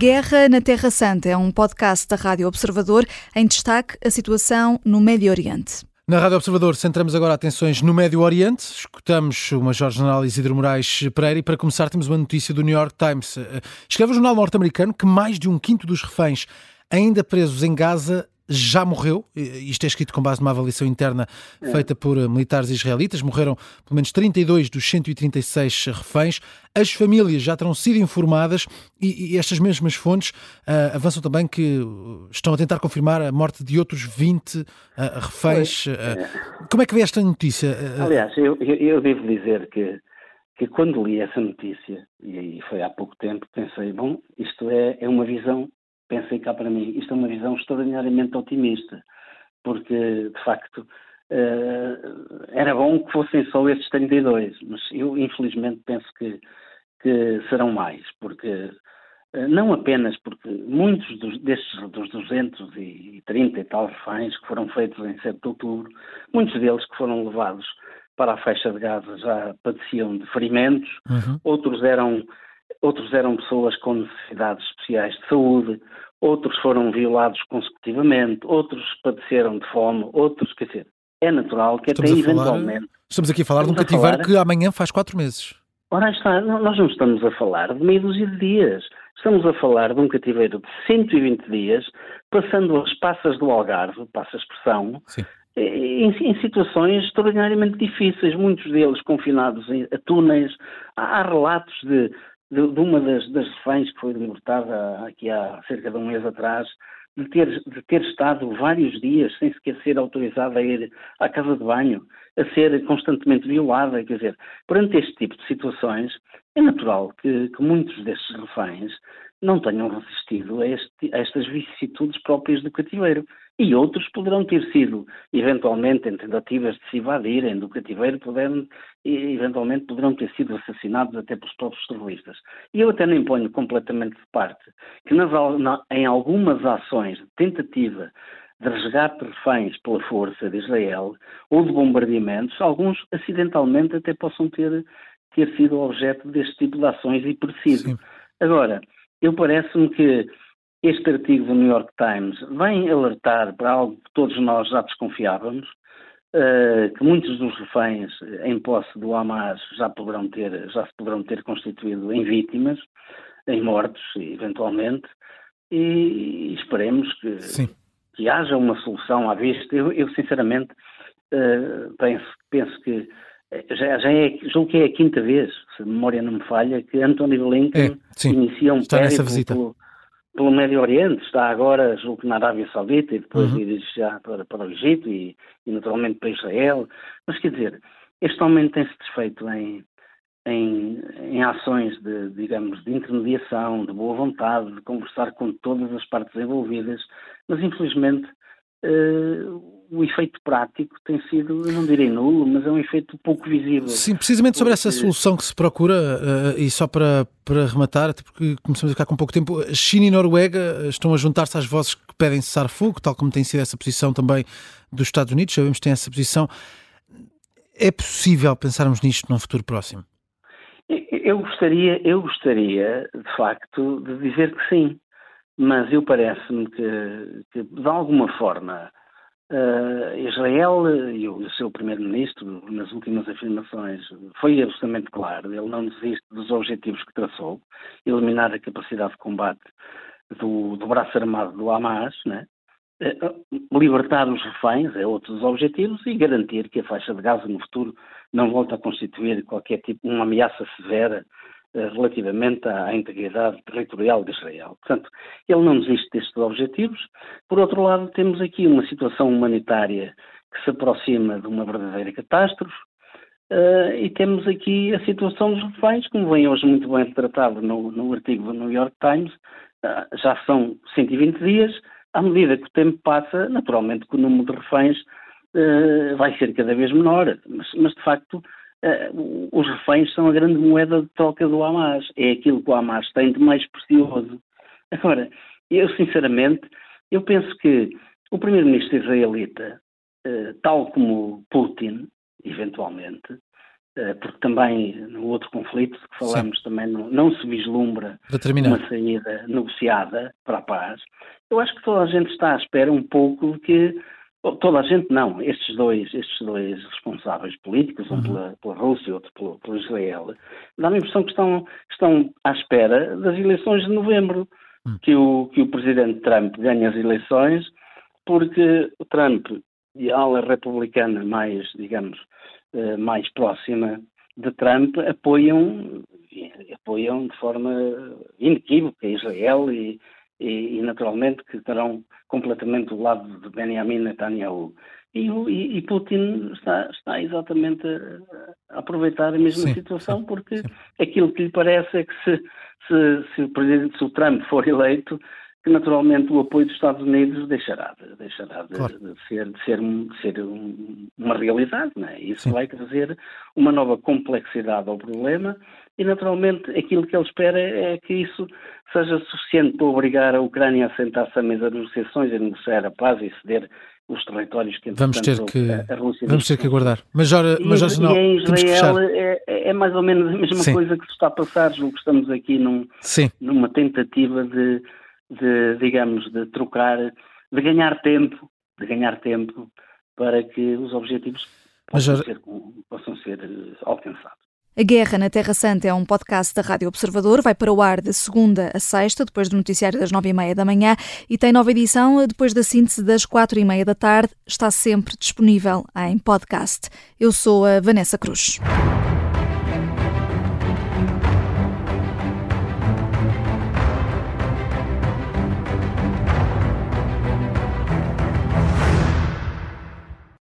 Guerra na Terra Santa é um podcast da Rádio Observador em destaque a situação no Médio Oriente. Na Rádio Observador centramos agora atenções no Médio Oriente. Escutamos o Major-General Isidro Moraes Pereira e para começar temos uma notícia do New York Times. Escreve o jornal norte-americano que mais de um quinto dos reféns ainda presos em Gaza já morreu. Isto é escrito com base numa avaliação interna é. feita por eh, militares israelitas. Morreram pelo menos 32 dos 136 reféns. As famílias já terão sido informadas e, e estas mesmas fontes uh, avançam também que estão a tentar confirmar a morte de outros 20 uh, reféns. Uh, como é que vê esta notícia? Aliás, eu, eu devo dizer que que quando li essa notícia, e foi há pouco tempo, pensei, bom, isto é, é uma visão pensei cá para mim, isto é uma visão extraordinariamente otimista, porque, de facto, uh, era bom que fossem só estes 32, mas eu, infelizmente, penso que, que serão mais, porque uh, não apenas porque muitos dos, destes dos 230 e tal reféns que foram feitos em 7 de outubro, muitos deles que foram levados para a faixa de Gaza já padeciam de ferimentos, uhum. outros eram outros eram pessoas com necessidades especiais de saúde, outros foram violados consecutivamente, outros padeceram de fome, outros, quer dizer, é natural que estamos até falar, eventualmente. Estamos aqui a falar de um cativeiro falar, que amanhã faz quatro meses. Ora está, nós não estamos a falar de meia dúzia de dias. Estamos a falar de um cativeiro de 120 dias, passando as passas do Algarve, passa a expressão, em, em, situações extraordinariamente difíceis, muitos deles confinados em, a túneis. Há relatos de de, de uma das, das reféns que foi libertada aqui há cerca de um mês atrás, de ter, de ter estado vários dias sem sequer ser autorizada a ir à casa de banho, a ser constantemente violada. Quer dizer, perante este tipo de situações, é natural que, que muitos destes reféns não tenham resistido a, este, a, estas vicissitudes próprias do cativeiro. E outros poderão ter sido, eventualmente, em tentativas de se evadirem do cativeiro, poderão, eventualmente poderão ter sido assassinados até pelos próprios terroristas. E eu até nem ponho completamente de parte que nas, na, em algumas ações de tentativa de resgate de reféns pela força de Israel ou de bombardeamentos, alguns acidentalmente até possam ter, ter sido objeto deste tipo de ações e perecido. Agora, eu parece-me que este artigo do New York Times vem alertar para algo que todos nós já desconfiávamos, uh, que muitos dos reféns em posse do Hamas já poderão ter, já se poderão ter constituído em vítimas, em mortos, eventualmente, e, esperemos que, que haja uma solução à vista. Eu, eu sinceramente, uh, penso, penso que já, já é, julgo que é a quinta vez, se a memória não me falha, que Anthony Blinken é, inicia um périplo pelo, pelo, Médio Oriente, está agora, julgo que na Arábia Saudita, e depois uhum. dirige já para, para o Egito e, e, naturalmente para Israel. Mas quer dizer, este homem tem-se desfeito em, em, em, ações de, digamos, de intermediação, de boa vontade, de conversar com todas as partes envolvidas, mas infelizmente uh, o efeito prático tem sido, eu não direi nulo, mas é um efeito pouco visível. Sim, precisamente sobre essa solução que se procura, uh, e só para, para rematar, até porque começamos a ficar com pouco tempo, China e Noruega estão a juntar-se às vozes que pedem cessar fogo, tal como tem sido essa posição também dos Estados Unidos, sabemos que tem essa posição. É possível pensarmos nisto num futuro próximo? Eu gostaria, eu gostaria, de facto, de dizer que sim, mas eu parece-me que, que, de alguma forma, Uh, Israel e o seu primeiro-ministro, nas últimas afirmações, foi absolutamente claro. Ele não desiste dos objetivos que traçou, eliminar a capacidade de combate do, do braço armado do Hamas, né? uh, libertar os reféns é outro dos objetivos e garantir que a faixa de Gaza no futuro não volta a constituir qualquer tipo uma ameaça severa relativamente à integridade territorial de Israel. Portanto, ele não desiste destes objetivos. Por outro lado, temos aqui uma situação humanitária que se aproxima de uma verdadeira catástrofe. Uh, e temos aqui a situação dos reféns, como vem hoje muito bem retratado no, no artigo do New York Times, uh, já são 120 dias, à medida que o tempo passa, naturalmente que o número de reféns uh, vai ser cada vez menor, mas, mas de facto uh, os reféns são a grande moeda de troca do Hamas. É aquilo que o Hamas tem de mais precioso. Agora, eu sinceramente, eu penso que o primeiro-ministro israelita, uh, tal como Putin, eventualmente, eh, porque também no outro conflito que falamos Sim. também não, não, se vislumbra uma saída negociada para a paz. Eu acho que toda a gente está à espera um pouco de que toda a gente não, estes dois, estes dois responsáveis políticos, um uhum. pela, pela Rússia e outro pelo, pelo Israel, dá-me a impressão que estão, estão à espera das eleições de novembro, uhum. que, o, que o presidente Trump ganhe as eleições, porque o Trump e a ala republicana mais, digamos, eh, mais próxima de Trump apoiam, apoiam de forma inequívoca Israel e, e, e, naturalmente que estarão completamente do lado de Benjamin Netanyahu. E, e, e Putin está, está exatamente a, a, aproveitar a mesma sim, situação, porque sim. aquilo que lhe parece é que se, se, se, o presidente, se o Trump for eleito, que naturalmente o apoio dos Estados Unidos deixará de, deixará de, claro. de ser, de ser, de ser um, uma realidade. Não é? Isso Sim. vai trazer uma nova complexidade ao problema e naturalmente aquilo que ele espera é que isso seja suficiente para obrigar a Ucrânia a sentar-se à mesa de negociações e negociar a paz e ceder os territórios que vamos ter que a Rússia vamos ter que aguardar. Mas e, não, e em Israel é, é, é, mais ou menos a mesma Sim. coisa que se está a passar, julgo que estamos aqui num, numa tentativa de de, digamos, de trocar, de ganhar tempo, de ganhar tempo para que os objetivos possam, já... ser, possam ser eh, alcançados. A Guerra na Terra Santa é um podcast da Rádio Observador. Vai para o ar de segunda a sexta, depois do noticiário das nove e meia da manhã, e tem nova edição depois da síntese das quatro e meia da tarde. Está sempre disponível em podcast. Eu sou a Vanessa Cruz.